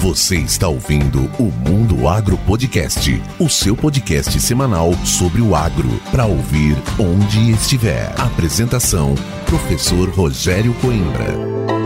Você está ouvindo o Mundo Agro Podcast, o seu podcast semanal sobre o agro, para ouvir onde estiver. Apresentação: Professor Rogério Coimbra.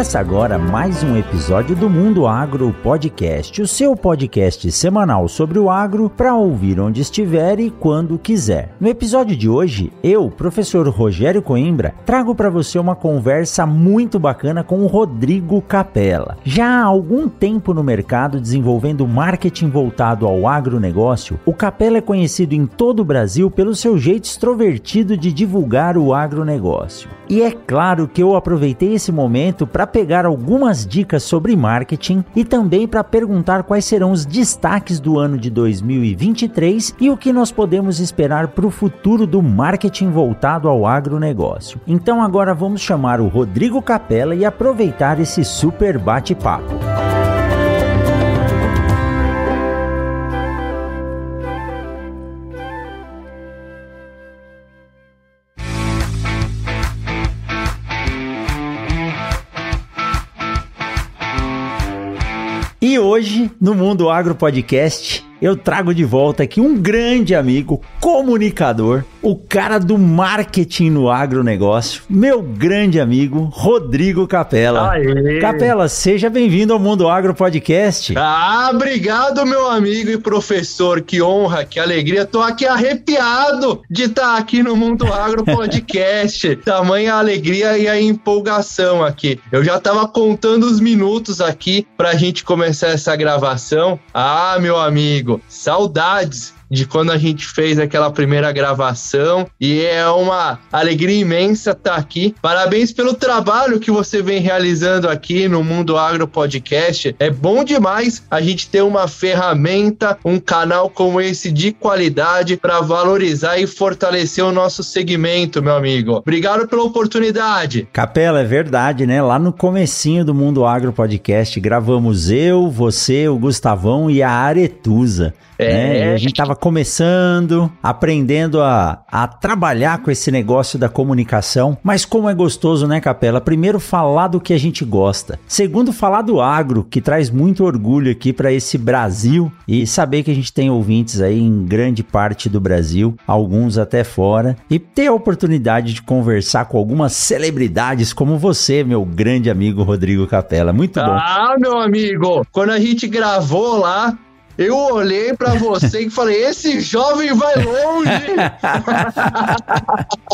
Começa agora mais um episódio do Mundo Agro Podcast, o seu podcast semanal sobre o agro para ouvir onde estiver e quando quiser. No episódio de hoje, eu, professor Rogério Coimbra, trago para você uma conversa muito bacana com o Rodrigo Capella. Já há algum tempo no mercado desenvolvendo marketing voltado ao agronegócio, o Capella é conhecido em todo o Brasil pelo seu jeito extrovertido de divulgar o agronegócio. E é claro que eu aproveitei esse momento para pegar algumas dicas sobre marketing e também para perguntar quais serão os destaques do ano de 2023 e o que nós podemos esperar para o futuro do marketing voltado ao agronegócio. Então agora vamos chamar o Rodrigo Capella e aproveitar esse super bate-papo. E hoje, no Mundo Agro Podcast, eu trago de volta aqui um grande amigo, comunicador, o cara do marketing no agronegócio, meu grande amigo, Rodrigo Capela. Aê. Capela, seja bem-vindo ao Mundo Agro Podcast. Ah, obrigado, meu amigo e professor, que honra, que alegria. Tô aqui arrepiado de estar tá aqui no Mundo Agro Podcast. Tamanha alegria e a empolgação aqui. Eu já tava contando os minutos aqui pra gente começar essa gravação. Ah, meu amigo, saudades de quando a gente fez aquela primeira gravação e é uma alegria imensa estar aqui. Parabéns pelo trabalho que você vem realizando aqui no Mundo Agro Podcast. É bom demais a gente ter uma ferramenta, um canal como esse de qualidade para valorizar e fortalecer o nosso segmento, meu amigo. Obrigado pela oportunidade. Capela, é verdade, né? Lá no comecinho do Mundo Agro Podcast gravamos eu, você, o Gustavão e a Aretusa. É. Né? a gente tava começando, aprendendo a, a trabalhar com esse negócio da comunicação. Mas como é gostoso, né, Capela? Primeiro, falar do que a gente gosta. Segundo, falar do agro, que traz muito orgulho aqui para esse Brasil e saber que a gente tem ouvintes aí em grande parte do Brasil, alguns até fora, e ter a oportunidade de conversar com algumas celebridades como você, meu grande amigo Rodrigo Capela. Muito bom. Ah, meu amigo, quando a gente gravou lá, eu olhei para você e falei: esse jovem vai longe.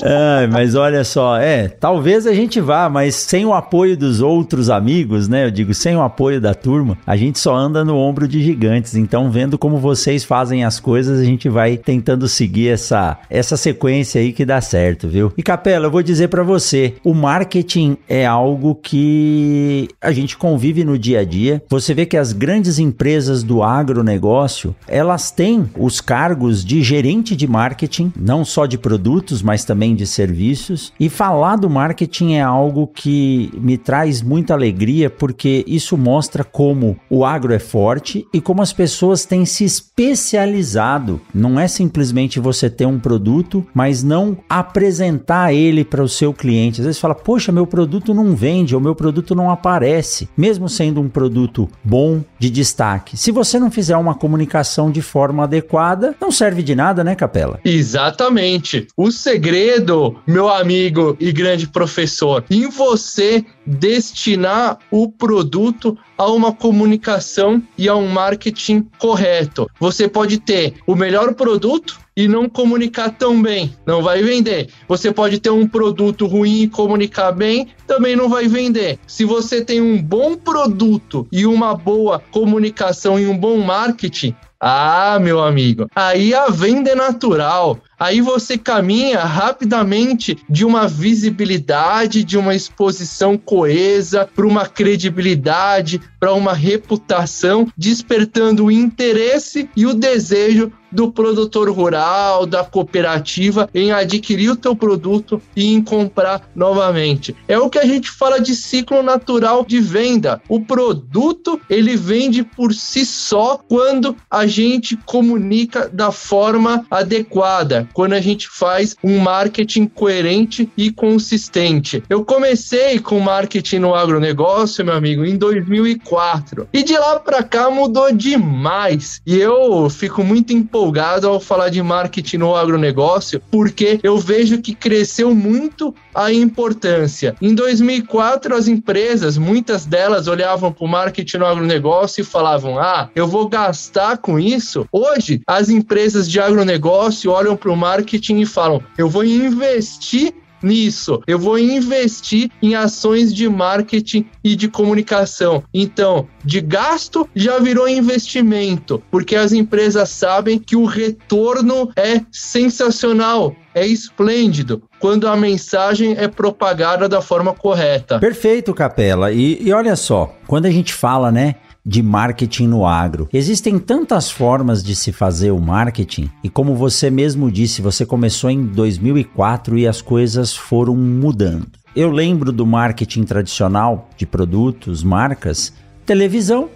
mas olha só, é, talvez a gente vá, mas sem o apoio dos outros amigos, né? Eu digo, sem o apoio da turma, a gente só anda no ombro de gigantes. Então, vendo como vocês fazem as coisas, a gente vai tentando seguir essa, essa sequência aí que dá certo, viu? E Capela, eu vou dizer para você, o marketing é algo que a gente convive no dia a dia. Você vê que as grandes empresas do agronegócio negócio, elas têm os cargos de gerente de marketing, não só de produtos, mas também de serviços. E falar do marketing é algo que me traz muita alegria, porque isso mostra como o agro é forte e como as pessoas têm se especializado. Não é simplesmente você ter um produto, mas não apresentar ele para o seu cliente. Às vezes fala, poxa, meu produto não vende, ou meu produto não aparece, mesmo sendo um produto bom, de destaque. Se você não fizer uma uma comunicação de forma adequada, não serve de nada, né, Capela? Exatamente. O segredo, meu amigo e grande professor, em você destinar o produto a uma comunicação e a um marketing correto. Você pode ter o melhor produto e não comunicar tão bem, não vai vender. Você pode ter um produto ruim e comunicar bem, também não vai vender. Se você tem um bom produto e uma boa comunicação e um bom marketing, ah, meu amigo, aí a venda é natural. Aí você caminha rapidamente de uma visibilidade, de uma exposição coesa, para uma credibilidade, para uma reputação, despertando o interesse e o desejo do produtor rural, da cooperativa em adquirir o teu produto e em comprar novamente. É o que a gente fala de ciclo natural de venda. O produto, ele vende por si só quando a gente comunica da forma adequada, quando a gente faz um marketing coerente e consistente. Eu comecei com marketing no agronegócio, meu amigo, em 2004. E de lá para cá mudou demais. E eu fico muito empolgado ao falar de marketing no agronegócio, porque eu vejo que cresceu muito a importância. Em 2004, as empresas, muitas delas olhavam para o marketing no agronegócio e falavam: ah, eu vou gastar com isso. Hoje, as empresas de agronegócio olham para o marketing e falam: eu vou investir nisso. Eu vou investir em ações de marketing e de comunicação. Então, de gasto já virou investimento, porque as empresas sabem que o retorno é sensacional, é esplêndido quando a mensagem é propagada da forma correta. Perfeito, Capela. E, e olha só, quando a gente fala, né, de marketing no agro. Existem tantas formas de se fazer o marketing e como você mesmo disse, você começou em 2004 e as coisas foram mudando. Eu lembro do marketing tradicional de produtos, marcas, televisão,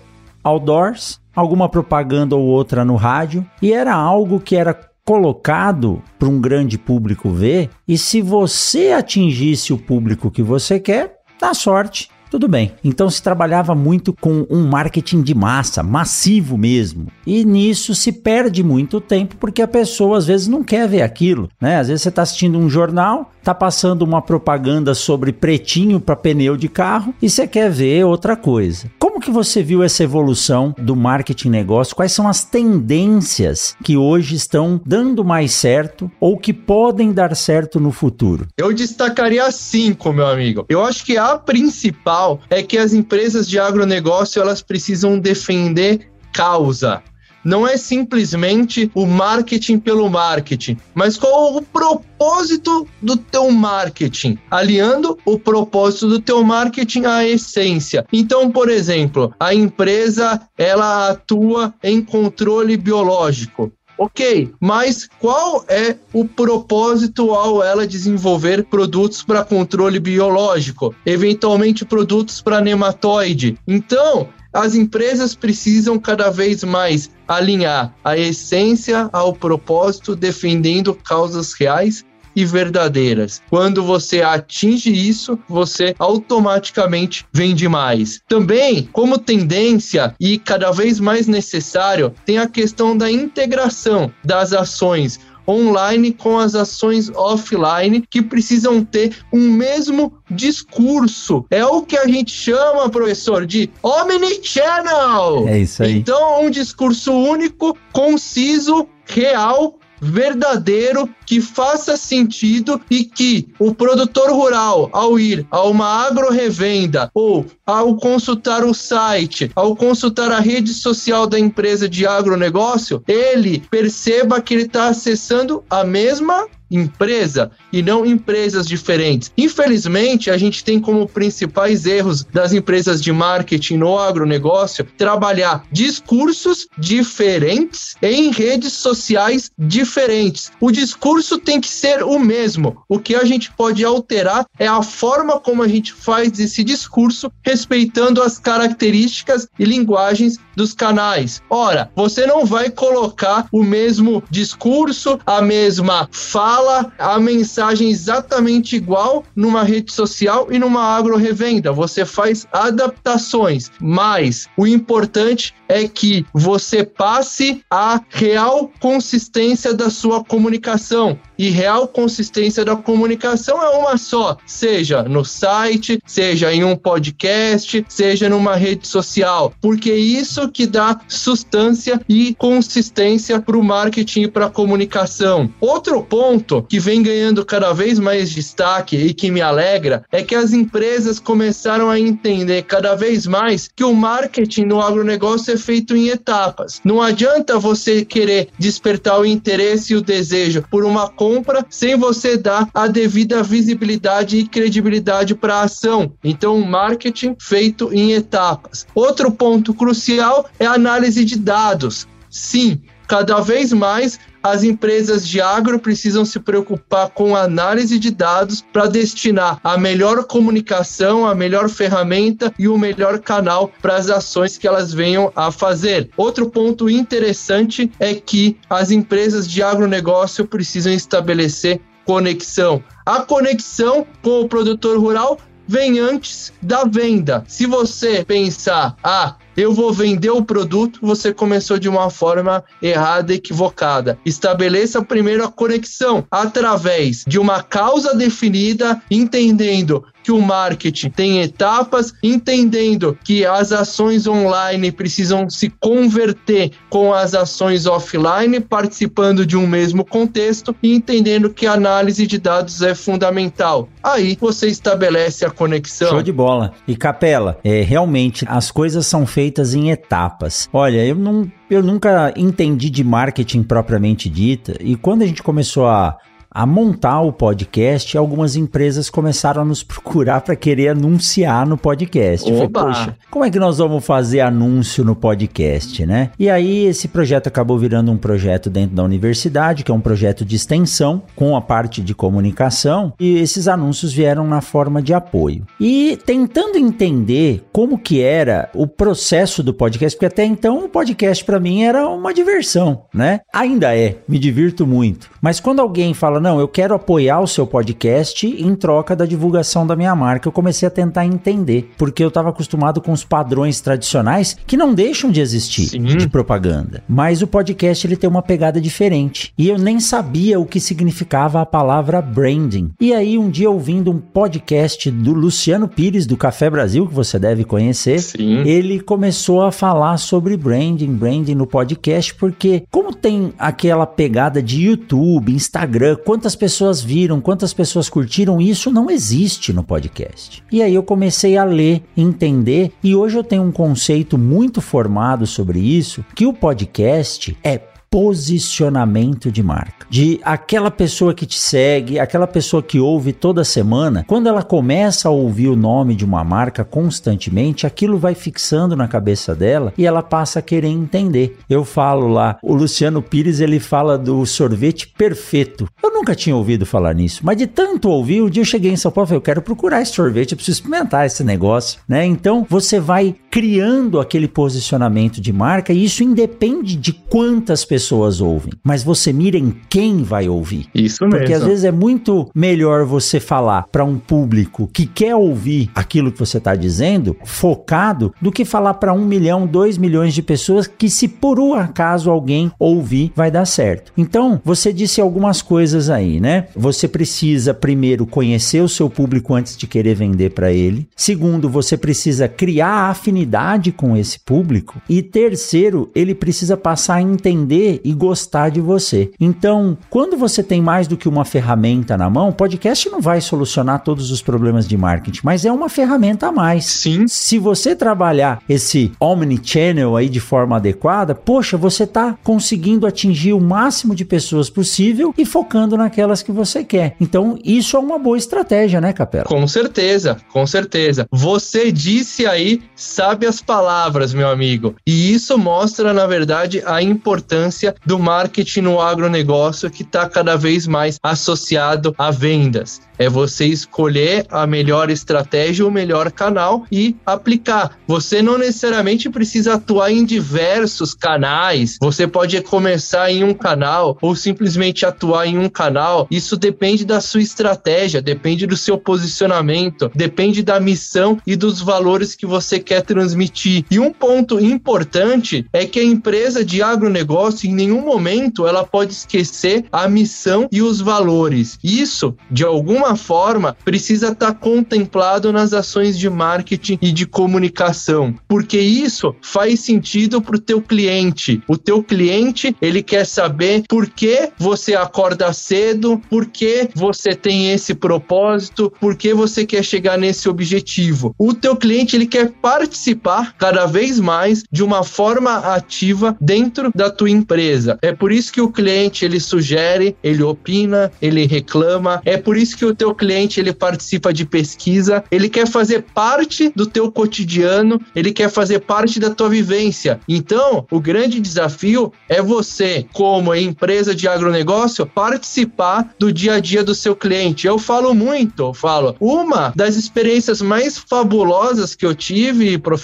outdoors, alguma propaganda ou outra no rádio e era algo que era colocado para um grande público ver e se você atingisse o público que você quer, dá sorte tudo bem. Então se trabalhava muito com um marketing de massa, massivo mesmo. E nisso se perde muito tempo porque a pessoa às vezes não quer ver aquilo, né? Às vezes você está assistindo um jornal, tá passando uma propaganda sobre pretinho para pneu de carro e você quer ver outra coisa. Como que você viu essa evolução do marketing negócio? Quais são as tendências que hoje estão dando mais certo ou que podem dar certo no futuro? Eu destacaria cinco, meu amigo. Eu acho que a principal é que as empresas de agronegócio elas precisam defender causa. Não é simplesmente o marketing pelo marketing, mas qual o propósito do teu marketing, aliando o propósito do teu marketing à essência. Então, por exemplo, a empresa ela atua em controle biológico. Ok, mas qual é o propósito ao ela desenvolver produtos para controle biológico, eventualmente produtos para nematóide? Então, as empresas precisam cada vez mais alinhar a essência ao propósito, defendendo causas reais e verdadeiras. Quando você atinge isso, você automaticamente vende mais. Também, como tendência e cada vez mais necessário, tem a questão da integração das ações online com as ações offline que precisam ter um mesmo discurso. É o que a gente chama, professor, de omnichannel. É isso aí. Então, um discurso único, conciso, real verdadeiro que faça sentido e que o produtor rural, ao ir a uma agro-revenda ou ao consultar o site, ao consultar a rede social da empresa de agronegócio, ele perceba que ele está acessando a mesma empresa e não empresas diferentes. Infelizmente, a gente tem como principais erros das empresas de marketing no agronegócio trabalhar discursos diferentes em redes sociais diferentes. O discurso tem que ser o mesmo. O que a gente pode alterar é a forma como a gente faz esse discurso, respeitando as características e linguagens dos canais. Ora, você não vai colocar o mesmo discurso, a mesma fala fala a mensagem exatamente igual numa rede social e numa agro-revenda. Você faz adaptações, mas o importante é que você passe a real consistência da sua comunicação. E real consistência da comunicação é uma só, seja no site, seja em um podcast, seja numa rede social, porque é isso que dá sustância e consistência para o marketing e para a comunicação. Outro ponto que vem ganhando cada vez mais destaque e que me alegra é que as empresas começaram a entender cada vez mais que o marketing no agronegócio é feito em etapas. Não adianta você querer despertar o interesse e o desejo por uma compra sem você dar a devida visibilidade e credibilidade para a ação. Então, marketing feito em etapas. Outro ponto crucial é a análise de dados. Sim, cada vez mais as empresas de agro precisam se preocupar com análise de dados para destinar a melhor comunicação, a melhor ferramenta e o melhor canal para as ações que elas venham a fazer. Outro ponto interessante é que as empresas de agronegócio precisam estabelecer conexão. A conexão com o produtor rural vem antes da venda. Se você pensar, ah, eu vou vender o produto, você começou de uma forma errada, equivocada. Estabeleça primeiro a conexão através de uma causa definida, entendendo que o marketing tem etapas, entendendo que as ações online precisam se converter com as ações offline, participando de um mesmo contexto e entendendo que a análise de dados é fundamental. Aí você estabelece a conexão. Show de bola. E Capela, é, realmente as coisas são feitas em etapas. Olha, eu não eu nunca entendi de marketing propriamente dita, e quando a gente começou a a montar o podcast, algumas empresas começaram a nos procurar para querer anunciar no podcast. Falei, Poxa, como é que nós vamos fazer anúncio no podcast, né? E aí esse projeto acabou virando um projeto dentro da universidade, que é um projeto de extensão com a parte de comunicação, e esses anúncios vieram na forma de apoio. E tentando entender como que era o processo do podcast, porque até então o podcast para mim era uma diversão, né? Ainda é, me divirto muito. Mas quando alguém fala não, eu quero apoiar o seu podcast em troca da divulgação da minha marca. Eu comecei a tentar entender, porque eu estava acostumado com os padrões tradicionais que não deixam de existir Sim. de propaganda. Mas o podcast ele tem uma pegada diferente. E eu nem sabia o que significava a palavra branding. E aí um dia ouvindo um podcast do Luciano Pires do Café Brasil, que você deve conhecer, Sim. ele começou a falar sobre branding, branding no podcast, porque como tem aquela pegada de YouTube, Instagram, quantas pessoas viram, quantas pessoas curtiram, isso não existe no podcast. E aí eu comecei a ler, entender, e hoje eu tenho um conceito muito formado sobre isso, que o podcast é posicionamento de marca. De aquela pessoa que te segue, aquela pessoa que ouve toda semana, quando ela começa a ouvir o nome de uma marca constantemente, aquilo vai fixando na cabeça dela e ela passa a querer entender. Eu falo lá, o Luciano Pires ele fala do sorvete perfeito. Eu nunca tinha ouvido falar nisso, mas de tanto ouvir, um dia eu cheguei em São Paulo e falei, eu quero procurar esse sorvete, eu preciso experimentar esse negócio, né? Então você vai criando aquele posicionamento de marca e isso independe de quantas pessoas ouvem, mas você mira em quem vai ouvir. Isso mesmo. Porque às vezes é muito melhor você falar para um público que quer ouvir aquilo que você está dizendo, focado, do que falar para um milhão, dois milhões de pessoas que, se por um acaso alguém ouvir, vai dar certo. Então, você disse algumas coisas aí, né? Você precisa primeiro conhecer o seu público antes de querer vender para ele. Segundo, você precisa criar afinidade com esse público. E terceiro, ele precisa passar a entender e gostar de você. Então, quando você tem mais do que uma ferramenta na mão, podcast não vai solucionar todos os problemas de marketing, mas é uma ferramenta a mais. Sim. Se você trabalhar esse omnichannel aí de forma adequada, poxa, você está conseguindo atingir o máximo de pessoas possível e focando naquelas que você quer. Então, isso é uma boa estratégia, né, Capela? Com certeza, com certeza. Você disse aí, sabe as palavras, meu amigo. E isso mostra, na verdade, a importância do marketing no agronegócio que está cada vez mais associado a vendas. É você escolher a melhor estratégia, o melhor canal e aplicar. Você não necessariamente precisa atuar em diversos canais. Você pode começar em um canal ou simplesmente atuar em um canal. Isso depende da sua estratégia, depende do seu posicionamento, depende da missão e dos valores que você quer transmitir. E um ponto importante é que a empresa de agronegócio, em nenhum momento, ela pode esquecer a missão e os valores. Isso, de alguma alguma forma, precisa estar tá contemplado nas ações de marketing e de comunicação, porque isso faz sentido para o teu cliente. O teu cliente, ele quer saber por que você acorda cedo, por que você tem esse propósito, por que você quer chegar nesse objetivo. O teu cliente, ele quer participar participar cada vez mais de uma forma ativa dentro da tua empresa. É por isso que o cliente ele sugere, ele opina, ele reclama. É por isso que o teu cliente ele participa de pesquisa, ele quer fazer parte do teu cotidiano, ele quer fazer parte da tua vivência. Então, o grande desafio é você, como empresa de agronegócio, participar do dia a dia do seu cliente. Eu falo muito, eu falo, uma das experiências mais fabulosas que eu tive, professor,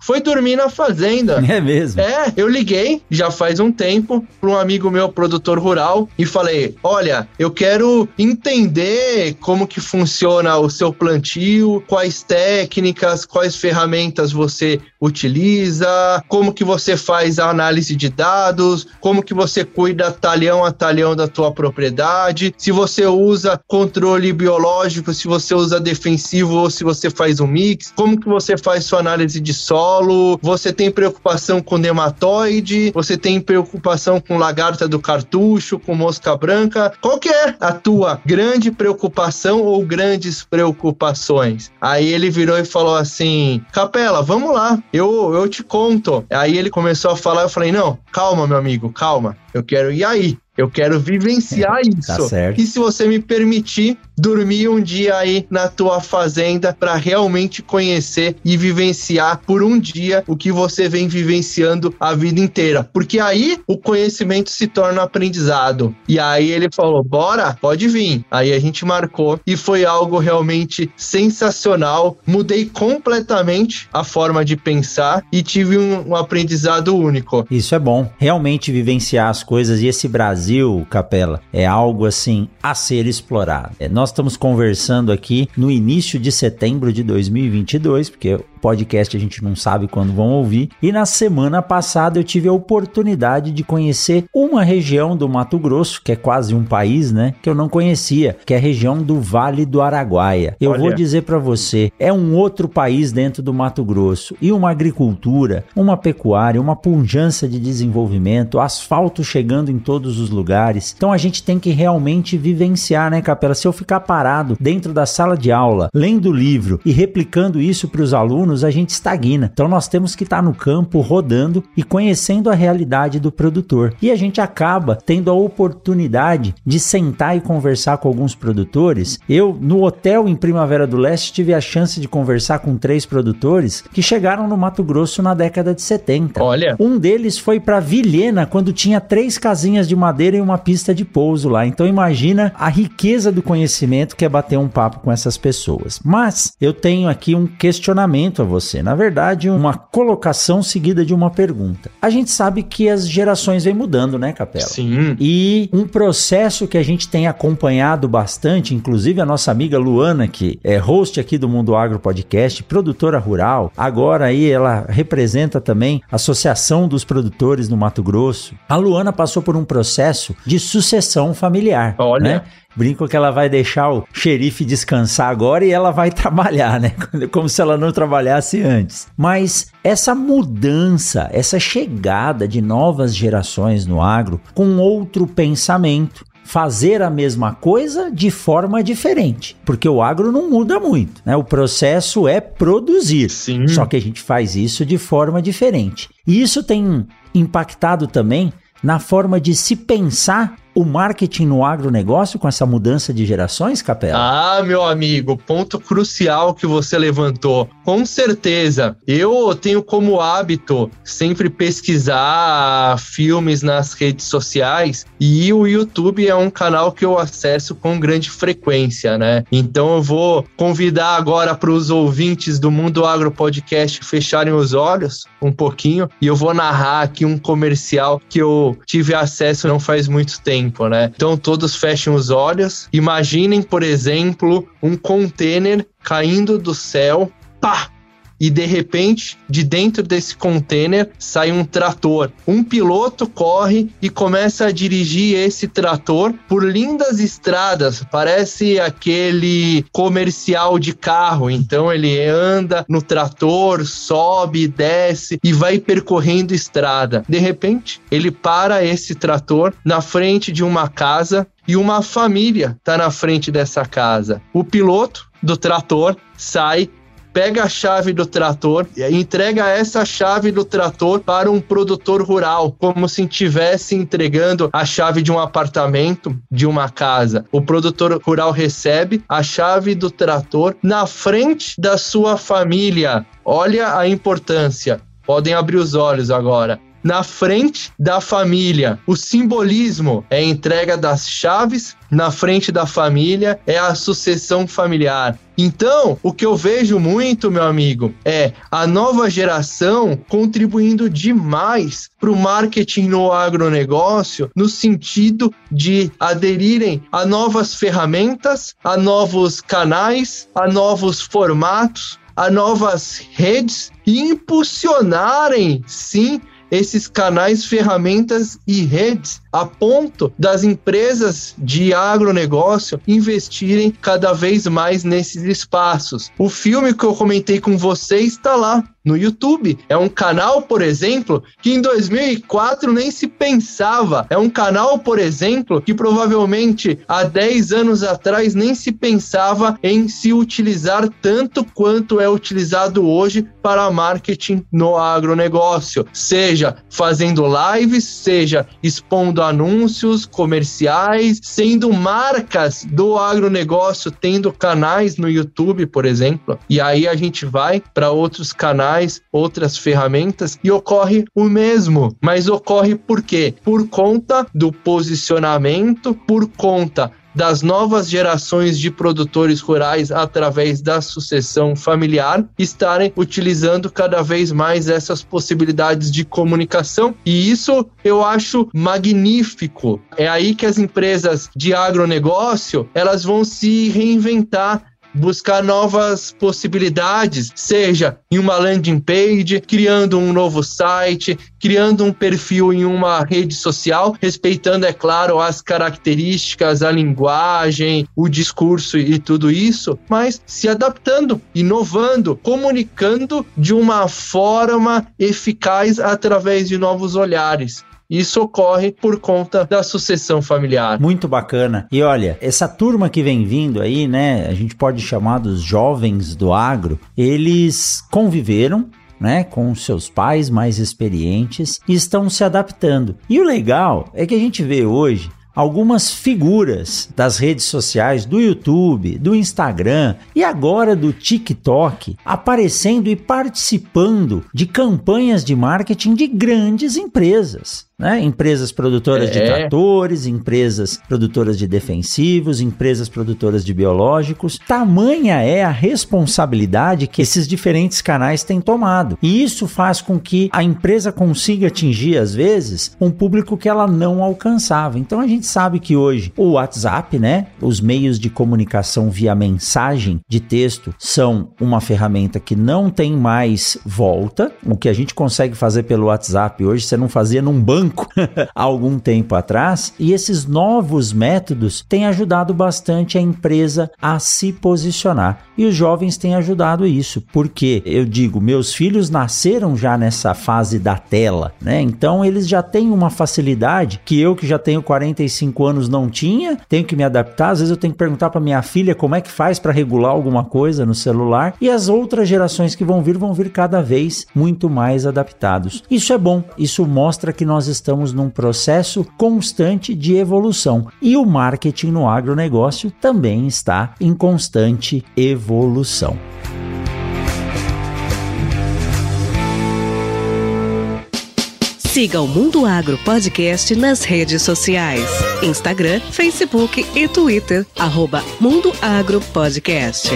foi dormir na fazenda. É mesmo? É, eu liguei já faz um tempo para um amigo meu, produtor rural, e falei: Olha, eu quero entender como que funciona o seu plantio, quais técnicas, quais ferramentas você utiliza, como que você faz a análise de dados, como que você cuida talhão a talhão da tua propriedade, se você usa controle biológico, se você usa defensivo ou se você faz um mix, como que você faz sua análise de solo, você tem preocupação com nematóide, você tem preocupação com lagarta do cartucho, com mosca branca, qual que é a tua grande preocupação ou grandes preocupações? Aí ele virou e falou assim, Capela, vamos lá, eu, eu te conto. Aí ele começou a falar, eu falei, não, calma, meu amigo, calma. Eu quero, e aí? Eu quero vivenciar é, isso. Tá certo. E se você me permitir, dormir um dia aí na tua fazenda para realmente conhecer e vivenciar por um dia o que você vem vivenciando a vida inteira. Porque aí o conhecimento se torna aprendizado. E aí ele falou: bora, pode vir. Aí a gente marcou e foi algo realmente sensacional. Mudei completamente a forma de pensar e tive um, um aprendizado único. Isso é bom. Realmente vivenciar as coisas e esse Brasil, Capela, é algo assim a ser explorado. É, nós estamos conversando aqui no início de setembro de 2022, porque podcast a gente não sabe quando vão ouvir. E na semana passada eu tive a oportunidade de conhecer uma região do Mato Grosso, que é quase um país, né? Que eu não conhecia, que é a região do Vale do Araguaia. Eu Olha. vou dizer para você, é um outro país dentro do Mato Grosso e uma agricultura, uma pecuária, uma punjança de desenvolvimento, asfalto chegando em todos os lugares. Então a gente tem que realmente vivenciar, né, Capela? Se eu ficar parado dentro da sala de aula, lendo o livro e replicando isso para os alunos, a gente estagna. Então nós temos que estar tá no campo rodando e conhecendo a realidade do produtor. E a gente acaba tendo a oportunidade de sentar e conversar com alguns produtores. Eu, no hotel em Primavera do Leste, tive a chance de conversar com três produtores que chegaram no Mato Grosso na década de 70. Olha. Um deles foi para Vilhena quando tinha três casinhas de madeira e uma pista de pouso lá. Então imagina a riqueza do conhecimento que é bater um papo com essas pessoas. Mas eu tenho aqui um questionamento a você. Na verdade, uma colocação seguida de uma pergunta. A gente sabe que as gerações vêm mudando, né, Capela? Sim. E um processo que a gente tem acompanhado bastante, inclusive a nossa amiga Luana, que é host aqui do Mundo Agro Podcast, produtora rural, agora aí ela representa também a Associação dos Produtores no Mato Grosso. A Luana passou por um processo de sucessão familiar. Olha. Né? Brinco que ela vai deixar o xerife descansar agora e ela vai trabalhar, né? Como se ela não trabalhasse antes. Mas essa mudança, essa chegada de novas gerações no agro com outro pensamento, fazer a mesma coisa de forma diferente, porque o agro não muda muito, né? O processo é produzir, Sim. só que a gente faz isso de forma diferente. E isso tem impactado também na forma de se pensar o marketing no agronegócio com essa mudança de gerações, Capela? Ah, meu amigo, ponto crucial que você levantou. Com certeza. Eu tenho como hábito sempre pesquisar filmes nas redes sociais e o YouTube é um canal que eu acesso com grande frequência, né? Então eu vou convidar agora para os ouvintes do Mundo Agro Podcast fecharem os olhos um pouquinho e eu vou narrar aqui um comercial que eu tive acesso não faz muito tempo tempo, né? Então todos fechem os olhos. Imaginem, por exemplo, um container caindo do céu, pá! E de repente, de dentro desse container sai um trator. Um piloto corre e começa a dirigir esse trator por lindas estradas, parece aquele comercial de carro. Então ele anda no trator, sobe, desce e vai percorrendo estrada. De repente, ele para esse trator na frente de uma casa e uma família está na frente dessa casa. O piloto do trator sai pega a chave do trator, entrega essa chave do trator para um produtor rural, como se estivesse entregando a chave de um apartamento, de uma casa. O produtor rural recebe a chave do trator na frente da sua família. Olha a importância. Podem abrir os olhos agora na frente da família. O simbolismo é a entrega das chaves na frente da família, é a sucessão familiar. Então, o que eu vejo muito, meu amigo, é a nova geração contribuindo demais para o marketing no agronegócio, no sentido de aderirem a novas ferramentas, a novos canais, a novos formatos, a novas redes e impulsionarem, sim, esses canais, ferramentas e redes a ponto das empresas de agronegócio investirem cada vez mais nesses espaços. O filme que eu comentei com vocês está lá no YouTube. É um canal, por exemplo, que em 2004 nem se pensava. É um canal, por exemplo, que provavelmente há 10 anos atrás nem se pensava em se utilizar tanto quanto é utilizado hoje para marketing no agronegócio, seja fazendo lives, seja expondo anúncios comerciais, sendo marcas do agronegócio, tendo canais no YouTube, por exemplo. E aí a gente vai para outros canais, outras ferramentas e ocorre o mesmo. Mas ocorre por quê? Por conta do posicionamento, por conta das novas gerações de produtores rurais através da sucessão familiar estarem utilizando cada vez mais essas possibilidades de comunicação e isso eu acho magnífico. É aí que as empresas de agronegócio, elas vão se reinventar buscar novas possibilidades, seja em uma landing page, criando um novo site, criando um perfil em uma rede social, respeitando, é claro, as características, a linguagem, o discurso e tudo isso, mas se adaptando, inovando, comunicando de uma forma eficaz através de novos olhares. Isso ocorre por conta da sucessão familiar. Muito bacana. E olha, essa turma que vem vindo aí, né? A gente pode chamar dos jovens do agro, eles conviveram né, com seus pais mais experientes e estão se adaptando. E o legal é que a gente vê hoje algumas figuras das redes sociais, do YouTube, do Instagram e agora do TikTok aparecendo e participando de campanhas de marketing de grandes empresas né? Empresas produtoras é. de tratores, empresas produtoras de defensivos, empresas produtoras de biológicos. Tamanha é a responsabilidade que esses diferentes canais têm tomado. E isso faz com que a empresa consiga atingir, às vezes, um público que ela não alcançava. Então a gente sabe que hoje o WhatsApp, né? Os meios de comunicação via mensagem de texto são uma ferramenta que não tem mais volta. O que a gente consegue fazer pelo WhatsApp hoje, você não fazia num banco banco há algum tempo atrás, e esses novos métodos têm ajudado bastante a empresa a se posicionar. E os jovens têm ajudado isso, porque eu digo, meus filhos nasceram já nessa fase da tela, né? Então eles já têm uma facilidade que eu que já tenho 45 anos não tinha, tenho que me adaptar, às vezes eu tenho que perguntar para minha filha como é que faz para regular alguma coisa no celular, e as outras gerações que vão vir vão vir cada vez muito mais adaptados. Isso é bom, isso mostra que nós estamos num processo constante de evolução e o marketing no agronegócio também está em constante evolução. Siga o Mundo Agro Podcast nas redes sociais: Instagram, Facebook e Twitter. Arroba Mundo Agro Podcast.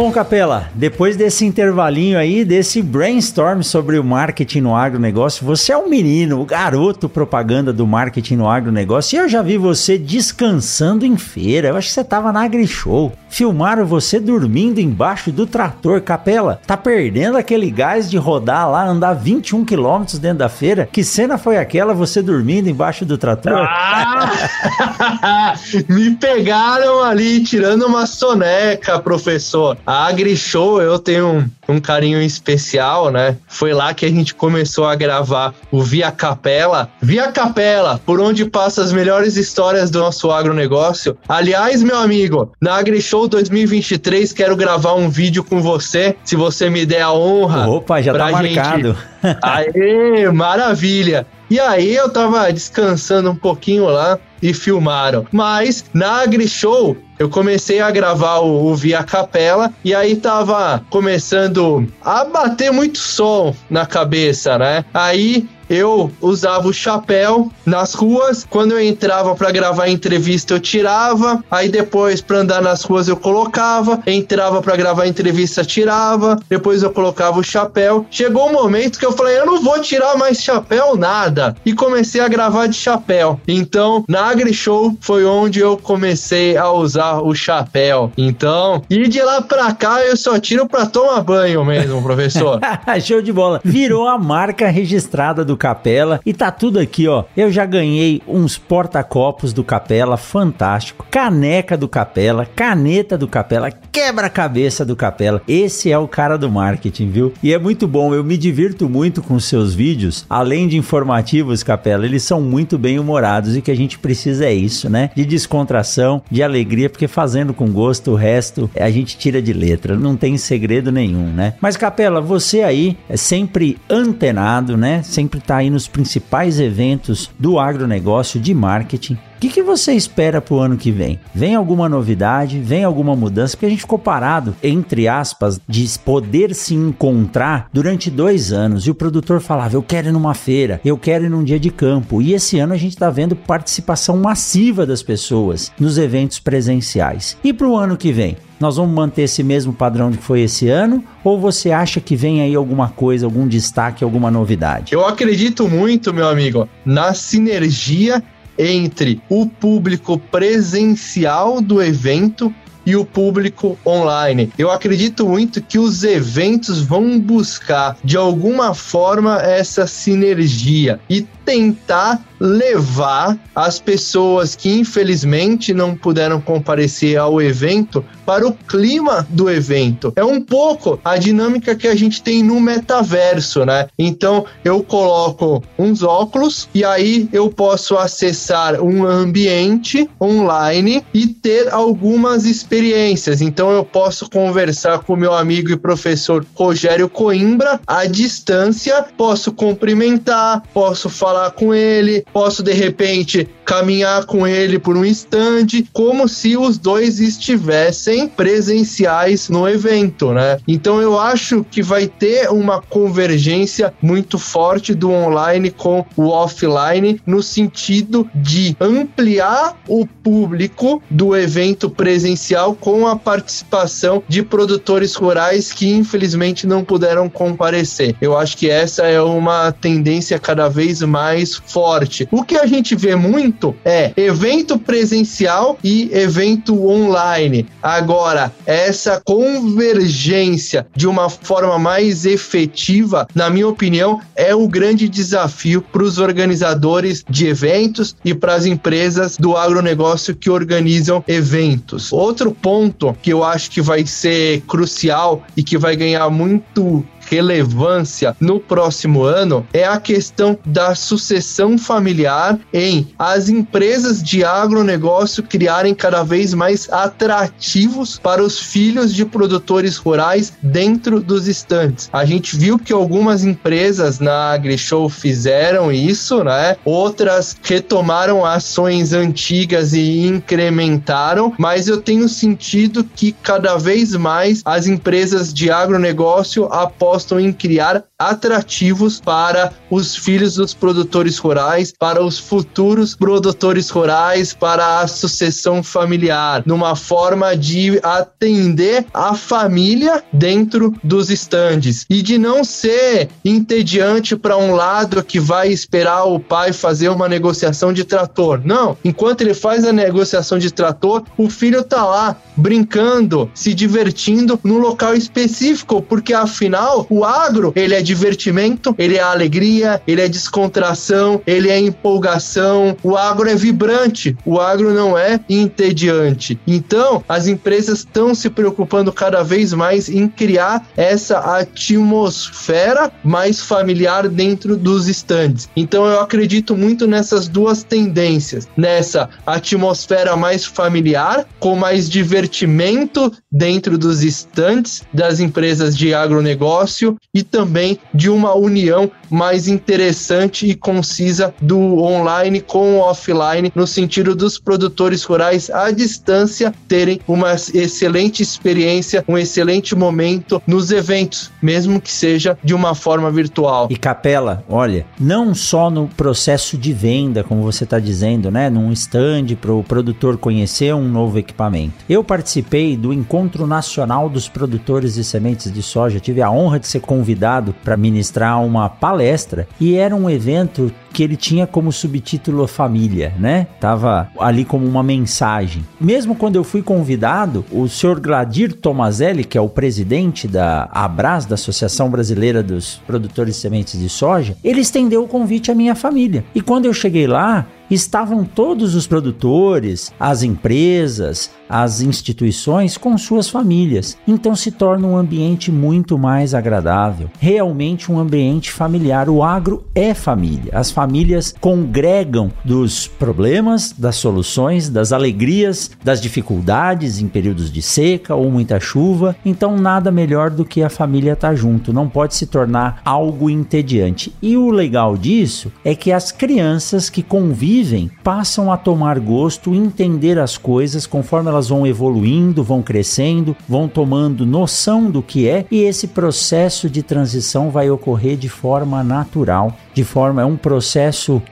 Bom, Capela, depois desse intervalinho aí, desse brainstorm sobre o marketing no agronegócio, você é um menino, o garoto propaganda do marketing no agronegócio, e eu já vi você descansando em feira. Eu acho que você tava na AgriShow. Filmaram você dormindo embaixo do trator. Capela, tá perdendo aquele gás de rodar lá, andar 21 quilômetros dentro da feira? Que cena foi aquela, você dormindo embaixo do trator? Ah! Me pegaram ali tirando uma soneca, professor. a AgriShow eu tenho um, carinho especial, né? Foi lá que a gente começou a gravar o Via Capela. Via Capela, por onde passa as melhores histórias do nosso agronegócio. Aliás, meu amigo, na AgriShow 2023 quero gravar um vídeo com você, se você me der a honra. Opa, já tá gente... marcado. Aê, maravilha! E aí eu tava descansando um pouquinho lá e filmaram. Mas na AgriShow eu comecei a gravar o, o, Via Capela e aí tava começando a bater muito som na cabeça, né? Aí eu usava o chapéu nas ruas. Quando eu entrava para gravar entrevista, eu tirava. Aí depois, para andar nas ruas, eu colocava. Entrava para gravar entrevista, tirava. Depois eu colocava o chapéu. Chegou um momento que eu falei: eu não vou tirar mais chapéu, nada. E comecei a gravar de chapéu. Então, na AgriShow foi onde eu comecei a usar o chapéu. Então, e de lá pra cá eu só tiro pra tomar banho mesmo, professor. Show de bola. Virou a marca registrada do Capela e tá tudo aqui, ó. Eu já ganhei uns porta-copos do Capela, fantástico. Caneca do Capela, caneta do Capela, quebra-cabeça do Capela. Esse é o cara do marketing, viu? E é muito bom, eu me divirto muito com seus vídeos, além de informativos, Capela, eles são muito bem humorados e que a gente precisa é isso, né? De descontração, de alegria, porque fazendo com gosto o resto a gente tira de letra, não tem segredo nenhum, né? Mas Capela, você aí é sempre antenado, né? Sempre está aí nos principais eventos do agronegócio de marketing. O que, que você espera para o ano que vem? Vem alguma novidade? Vem alguma mudança? Porque a gente ficou parado, entre aspas, de poder se encontrar durante dois anos. E o produtor falava: Eu quero ir numa feira, eu quero ir num dia de campo. E esse ano a gente está vendo participação massiva das pessoas nos eventos presenciais. E para o ano que vem? nós vamos manter esse mesmo padrão que foi esse ano? Ou você acha que vem aí alguma coisa, algum destaque, alguma novidade? Eu acredito muito, meu amigo, na sinergia entre o público presencial do evento e o público online. Eu acredito muito que os eventos vão buscar de alguma forma essa sinergia e tentar levar as pessoas que infelizmente não puderam comparecer ao evento para o clima do evento. É um pouco a dinâmica que a gente tem no metaverso, né? Então eu coloco uns óculos e aí eu posso acessar um ambiente online e ter algumas experiências. Então eu posso conversar com meu amigo e professor Rogério Coimbra à distância, posso cumprimentar, posso falar com ele, posso de repente caminhar com ele por um instante, como se os dois estivessem presenciais no evento, né? Então eu acho que vai ter uma convergência muito forte do online com o offline no sentido de ampliar o público do evento presencial com a participação de produtores rurais que infelizmente não puderam comparecer. Eu acho que essa é uma tendência cada vez mais forte. O que a gente vê muito é evento presencial e evento online. Agora, essa convergência de uma forma mais efetiva, na minha opinião, é o grande desafio para os organizadores de eventos e para as empresas do agronegócio que organizam eventos. Outro ponto que eu acho que vai ser crucial e que vai ganhar muito relevância no próximo ano é a questão da sucessão familiar em as empresas de agronegócio criarem cada vez mais atrativos para os filhos de produtores rurais dentro dos estantes. A gente viu que algumas empresas na AgriShow fizeram isso, né? Outras retomaram ações antigas e incrementaram, mas eu tenho sentido que cada vez mais as empresas de agronegócio após apostam em criar atrativos para os filhos dos produtores rurais, para os futuros produtores rurais, para a sucessão familiar, numa forma de atender a família dentro dos estandes. E de não ser entediante para um lado que vai esperar o pai fazer uma negociação de trator. Não, enquanto ele faz a negociação de trator, o filho tá lá brincando, se divertindo no local específico, porque afinal o agro ele é divertimento, ele é alegria, ele é descontração, ele é empolgação. O agro é vibrante, o agro não é entediante. Então, as empresas estão se preocupando cada vez mais em criar essa atmosfera mais familiar dentro dos estandes. Então, eu acredito muito nessas duas tendências, nessa atmosfera mais familiar, com mais divertimento dentro dos estandes das empresas de agronegócio e também de uma união mais interessante e concisa do online com o offline, no sentido dos produtores rurais à distância terem uma excelente experiência, um excelente momento nos eventos, mesmo que seja de uma forma virtual. E Capela, olha, não só no processo de venda, como você está dizendo, né, num stand para o produtor conhecer um novo equipamento. Eu participei do Encontro Nacional dos Produtores de Sementes de Soja, tive a honra de ser convidado para ministrar uma palestra e era um evento que ele tinha como subtítulo família, né? Tava ali como uma mensagem. Mesmo quando eu fui convidado, o senhor Gladir Tomazelli, que é o presidente da Abras, da Associação Brasileira dos Produtores de Sementes de Soja, ele estendeu o convite à minha família. E quando eu cheguei lá, estavam todos os produtores, as empresas, as instituições com suas famílias. Então se torna um ambiente muito mais agradável, realmente um ambiente familiar. O agro é família. As famílias congregam dos problemas, das soluções, das alegrias, das dificuldades em períodos de seca ou muita chuva. Então nada melhor do que a família estar tá junto. Não pode se tornar algo entediante. E o legal disso é que as crianças que convivem vivem passam a tomar gosto, entender as coisas conforme elas vão evoluindo, vão crescendo, vão tomando noção do que é, e esse processo de transição vai ocorrer de forma natural, de forma é um processo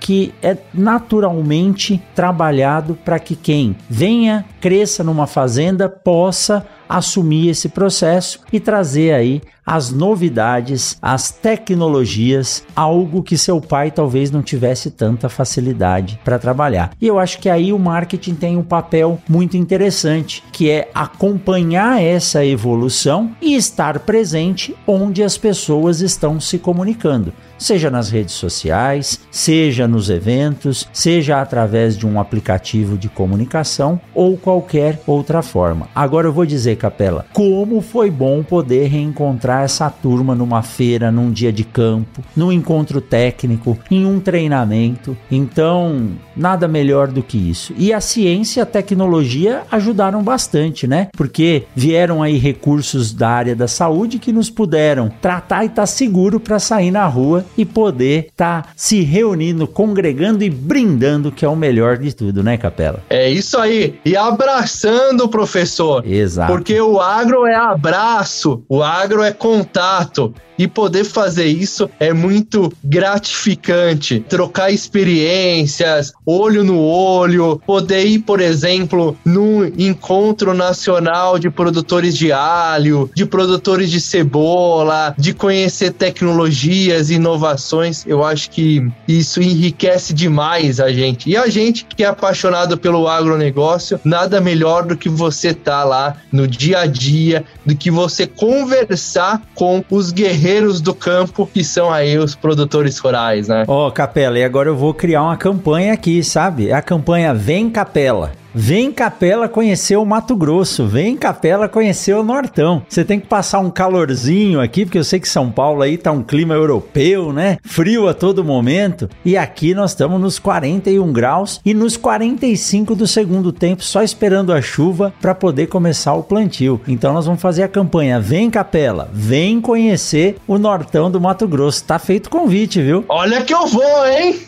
que é naturalmente trabalhado para que quem venha, cresça numa fazenda possa assumir esse processo e trazer aí as novidades, as tecnologias, algo que seu pai talvez não tivesse tanta facilidade para trabalhar. E eu acho que aí o marketing tem um papel muito interessante, que é acompanhar essa evolução e estar presente onde as pessoas estão se comunicando seja nas redes sociais, seja nos eventos, seja através de um aplicativo de comunicação ou qualquer outra forma. Agora eu vou dizer, Capela, como foi bom poder reencontrar essa turma numa feira, num dia de campo, num encontro técnico, em um treinamento. Então, nada melhor do que isso. E a ciência e a tecnologia ajudaram bastante, né? Porque vieram aí recursos da área da saúde que nos puderam tratar e estar tá seguro para sair na rua e poder estar tá se reunindo, congregando e brindando, que é o melhor de tudo, né, Capela? É isso aí. E abraçando o professor. Exato. Porque o agro é abraço, o agro é contato. E poder fazer isso é muito gratificante. Trocar experiências, olho no olho, poder ir, por exemplo, num encontro nacional de produtores de alho, de produtores de cebola, de conhecer tecnologias, inovações. Eu acho que isso enriquece demais a gente. E a gente que é apaixonado pelo agronegócio, nada melhor do que você estar tá lá no dia a dia, do que você conversar com os guerreiros do campo, que são aí os produtores rurais, né? Ó, oh, Capela, e agora eu vou criar uma campanha aqui, sabe? A campanha Vem Capela. Vem Capela conhecer o Mato Grosso, vem Capela conhecer o Nortão. Você tem que passar um calorzinho aqui, porque eu sei que São Paulo aí tá um clima europeu, né? Frio a todo momento. E aqui nós estamos nos 41 graus e nos 45 do segundo tempo, só esperando a chuva para poder começar o plantio. Então nós vamos fazer a campanha Vem Capela, vem conhecer o Nortão do Mato Grosso. Tá feito convite, viu? Olha que eu vou, hein?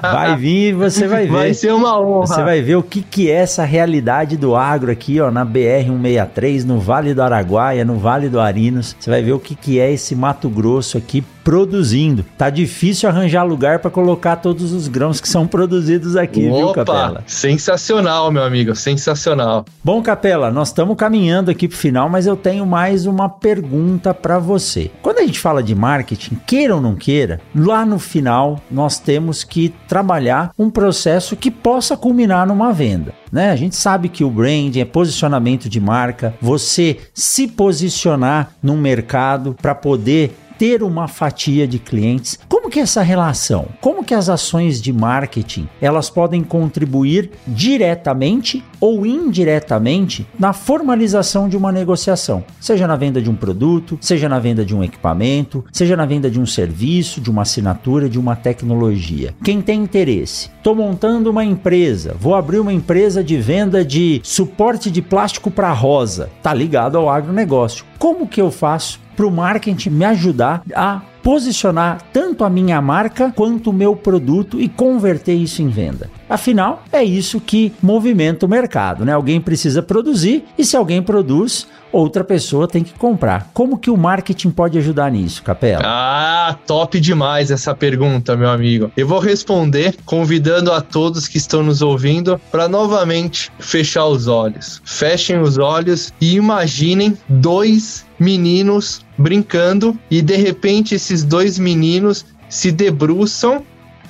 vai vir e você vai ver. Vai ser uma honra. Você vai ver o que, que é essa realidade do agro aqui, ó, na BR-163, no Vale do Araguaia, no Vale do Arinos. Você vai ver o que, que é esse Mato Grosso aqui produzindo. Tá difícil arranjar lugar para colocar todos os grãos que são produzidos aqui, Opa, viu, Capela? Sensacional, meu amigo, sensacional. Bom, Capela, nós estamos caminhando aqui pro final, mas eu tenho mais uma pergunta para você. Quando a gente fala de marketing, queira ou não queira, lá no final nós temos que trabalhar um processo que possa culminar numa venda. Né? A gente sabe que o branding é posicionamento de marca, você se posicionar num mercado para poder ter uma fatia de clientes. Como que é essa relação? Como que as ações de marketing, elas podem contribuir diretamente ou indiretamente na formalização de uma negociação, seja na venda de um produto, seja na venda de um equipamento, seja na venda de um serviço, de uma assinatura, de uma tecnologia. Quem tem interesse? Estou montando uma empresa, vou abrir uma empresa de venda de suporte de plástico para rosa. Tá ligado ao agronegócio. Como que eu faço para o marketing me ajudar a posicionar tanto a minha marca quanto o meu produto e converter isso em venda. Afinal, é isso que movimenta o mercado, né? Alguém precisa produzir e se alguém produz, outra pessoa tem que comprar. Como que o marketing pode ajudar nisso, Capela? Ah, top demais essa pergunta, meu amigo. Eu vou responder convidando a todos que estão nos ouvindo para novamente fechar os olhos. Fechem os olhos e imaginem dois meninos brincando e de repente esses dois meninos se debruçam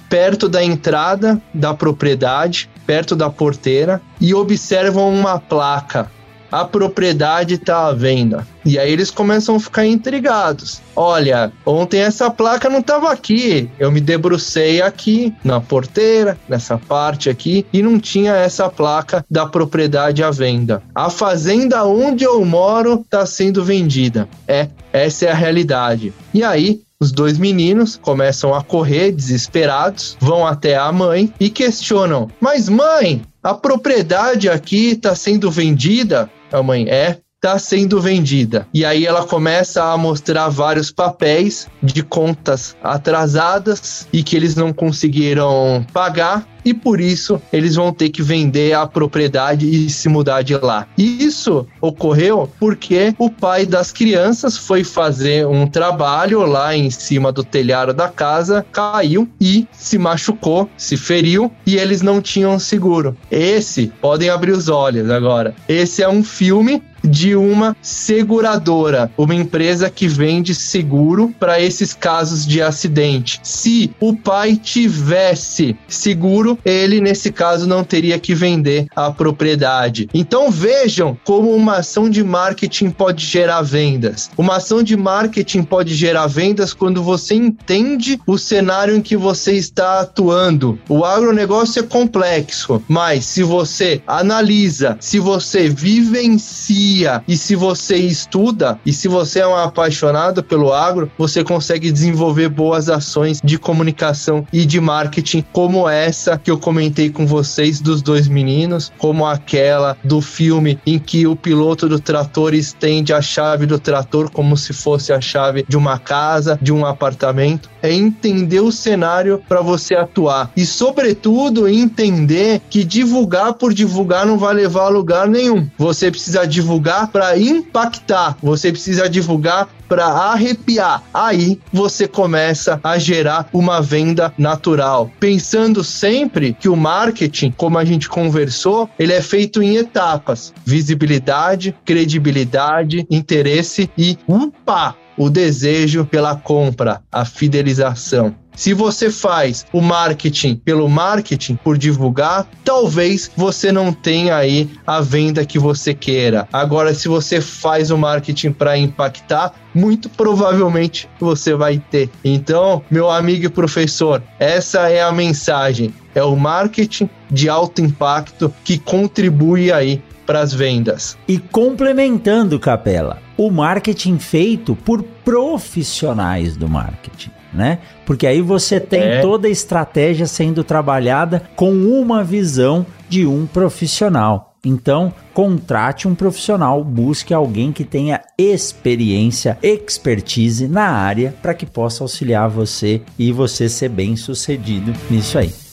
perto da entrada da propriedade, perto da porteira e observam uma placa a propriedade está à venda. E aí eles começam a ficar intrigados. Olha, ontem essa placa não estava aqui. Eu me debrucei aqui na porteira, nessa parte aqui, e não tinha essa placa da propriedade à venda. A fazenda onde eu moro está sendo vendida. É, essa é a realidade. E aí os dois meninos começam a correr desesperados, vão até a mãe e questionam: Mas mãe, a propriedade aqui está sendo vendida? A mãe, é, está sendo vendida. E aí ela começa a mostrar vários papéis de contas atrasadas e que eles não conseguiram pagar e por isso eles vão ter que vender a propriedade e se mudar de lá. E isso ocorreu porque o pai das crianças foi fazer um trabalho lá em cima do telhado da casa, caiu e se machucou, se feriu e eles não tinham seguro. Esse, podem abrir os olhos agora. Esse é um filme de uma seguradora, uma empresa que vende seguro para esses casos de acidente. Se o pai tivesse seguro, ele nesse caso não teria que vender a propriedade. Então vejam como uma ação de marketing pode gerar vendas. Uma ação de marketing pode gerar vendas quando você entende o cenário em que você está atuando. O agronegócio é complexo, mas se você analisa, se você vivencia e se você estuda e se você é um apaixonado pelo agro, você consegue desenvolver boas ações de comunicação e de marketing, como essa que eu comentei com vocês dos dois meninos, como aquela do filme em que o piloto do trator estende a chave do trator como se fosse a chave de uma casa, de um apartamento. É entender o cenário para você atuar e, sobretudo, entender que divulgar por divulgar não vai levar a lugar nenhum. Você precisa divulgar divulgar para impactar, você precisa divulgar para arrepiar. Aí você começa a gerar uma venda natural. Pensando sempre que o marketing, como a gente conversou, ele é feito em etapas: visibilidade, credibilidade, interesse e upa, o desejo pela compra, a fidelização. Se você faz o marketing pelo marketing, por divulgar, talvez você não tenha aí a venda que você queira. Agora, se você faz o marketing para impactar, muito provavelmente você vai ter. Então, meu amigo e professor, essa é a mensagem. É o marketing de alto impacto que contribui aí para as vendas. E complementando, Capela, o marketing feito por profissionais do marketing né? Porque aí você tem é. toda a estratégia sendo trabalhada com uma visão de um profissional. Então, contrate um profissional, busque alguém que tenha experiência, expertise na área para que possa auxiliar você e você ser bem sucedido nisso aí.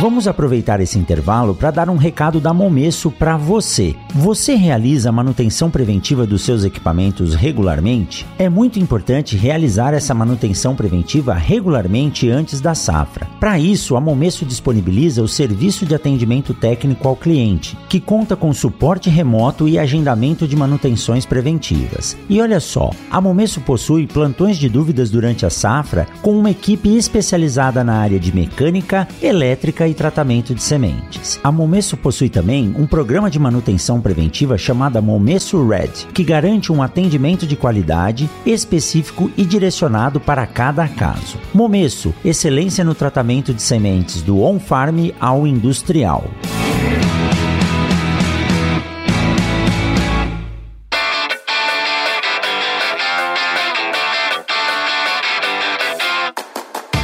Vamos aproveitar esse intervalo para dar um recado da Momesso para você. Você realiza a manutenção preventiva dos seus equipamentos regularmente? É muito importante realizar essa manutenção preventiva regularmente antes da safra. Para isso, a Momesso disponibiliza o serviço de atendimento técnico ao cliente, que conta com suporte remoto e agendamento de manutenções preventivas. E olha só, a Momesso possui plantões de dúvidas durante a safra com uma equipe especializada na área de mecânica, elétrica e tratamento de sementes. A Momesso possui também um programa de manutenção preventiva chamada Momesso Red, que garante um atendimento de qualidade específico e direcionado para cada caso. Momesso, excelência no tratamento de sementes do on-farm ao industrial.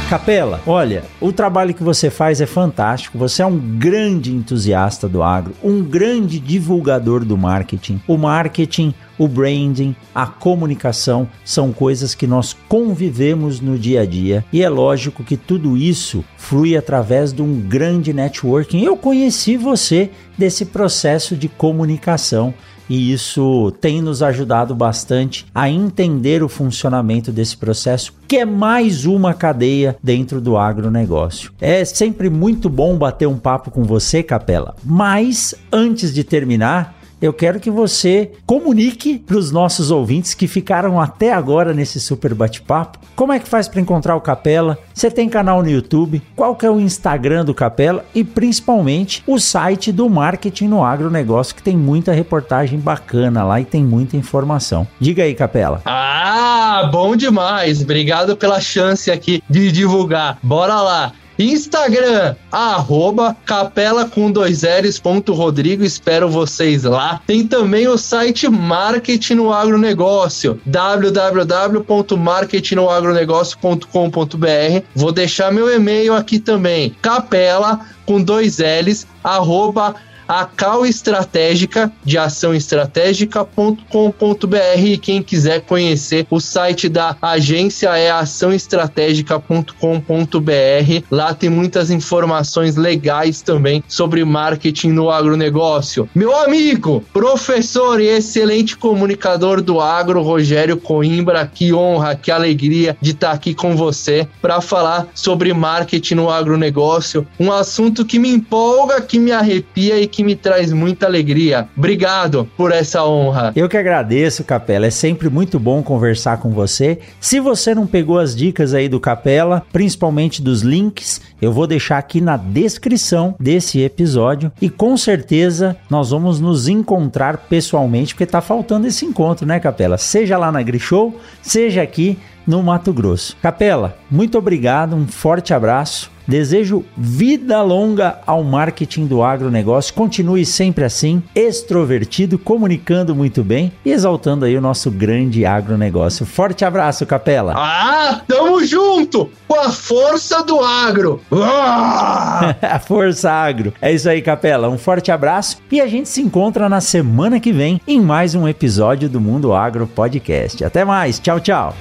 Capela, olha, o trabalho que você faz é fantástico. Você é um grande entusiasta do agro, um grande divulgador do marketing. O marketing, o branding, a comunicação são coisas que nós convivemos no dia a dia e é lógico que tudo isso flui através de um grande networking. Eu conheci você desse processo de comunicação e isso tem nos ajudado bastante a entender o funcionamento desse processo, que é mais uma cadeia dentro do agronegócio. É sempre muito bom bater um papo com você, Capela, mas antes de terminar, eu quero que você comunique para os nossos ouvintes que ficaram até agora nesse super bate-papo. Como é que faz para encontrar o Capela? Você tem canal no YouTube? Qual que é o Instagram do Capela? E principalmente o site do Marketing no Agronegócio, que tem muita reportagem bacana lá e tem muita informação. Diga aí, Capela. Ah, bom demais. Obrigado pela chance aqui de divulgar. Bora lá. Instagram, arroba capela com dois L's, ponto Rodrigo, espero vocês lá. Tem também o site Marketing no Agronegócio, www.marketingnoagronegócio.com.br. Vou deixar meu e-mail aqui também, capela com dois L's, arroba a cal estratégica de ação estratégica.com.br e quem quiser conhecer o site da agência é açãoestratégica.com.br. Lá tem muitas informações legais também sobre marketing no agronegócio. Meu amigo, professor e excelente comunicador do agro, Rogério Coimbra, que honra, que alegria de estar aqui com você para falar sobre marketing no agronegócio, um assunto que me empolga, que me arrepia e que me traz muita alegria. Obrigado por essa honra. Eu que agradeço, Capela. É sempre muito bom conversar com você. Se você não pegou as dicas aí do Capela, principalmente dos links, eu vou deixar aqui na descrição desse episódio e com certeza nós vamos nos encontrar pessoalmente, porque tá faltando esse encontro, né, Capela? Seja lá na Grishow, seja aqui no Mato Grosso. Capela, muito obrigado, um forte abraço. Desejo vida longa ao marketing do agronegócio. Continue sempre assim, extrovertido, comunicando muito bem e exaltando aí o nosso grande agronegócio. Forte abraço, Capela. Ah, tamo junto com a força do agro. Ah! a força agro. É isso aí, Capela. Um forte abraço e a gente se encontra na semana que vem em mais um episódio do Mundo Agro Podcast. Até mais. Tchau, tchau.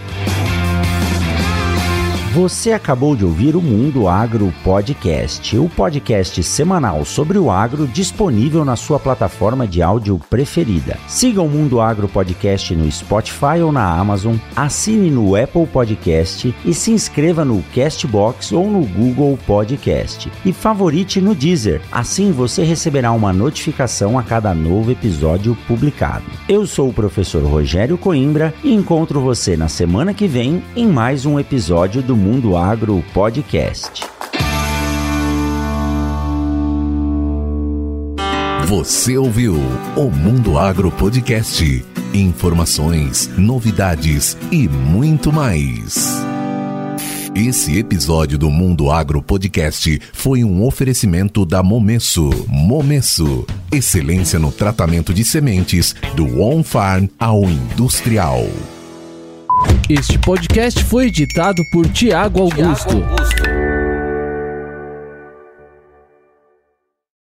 Você acabou de ouvir o Mundo Agro Podcast, o podcast semanal sobre o agro disponível na sua plataforma de áudio preferida. Siga o Mundo Agro Podcast no Spotify ou na Amazon, assine no Apple Podcast e se inscreva no Castbox ou no Google Podcast. E favorite no Deezer, assim você receberá uma notificação a cada novo episódio publicado. Eu sou o professor Rogério Coimbra e encontro você na semana que vem em mais um episódio do Mundo Agro Podcast. Você ouviu o Mundo Agro Podcast. Informações, novidades e muito mais. Esse episódio do Mundo Agro Podcast foi um oferecimento da Momesso. Momesso, excelência no tratamento de sementes do on-farm ao industrial. Este podcast foi editado por Tiago Augusto.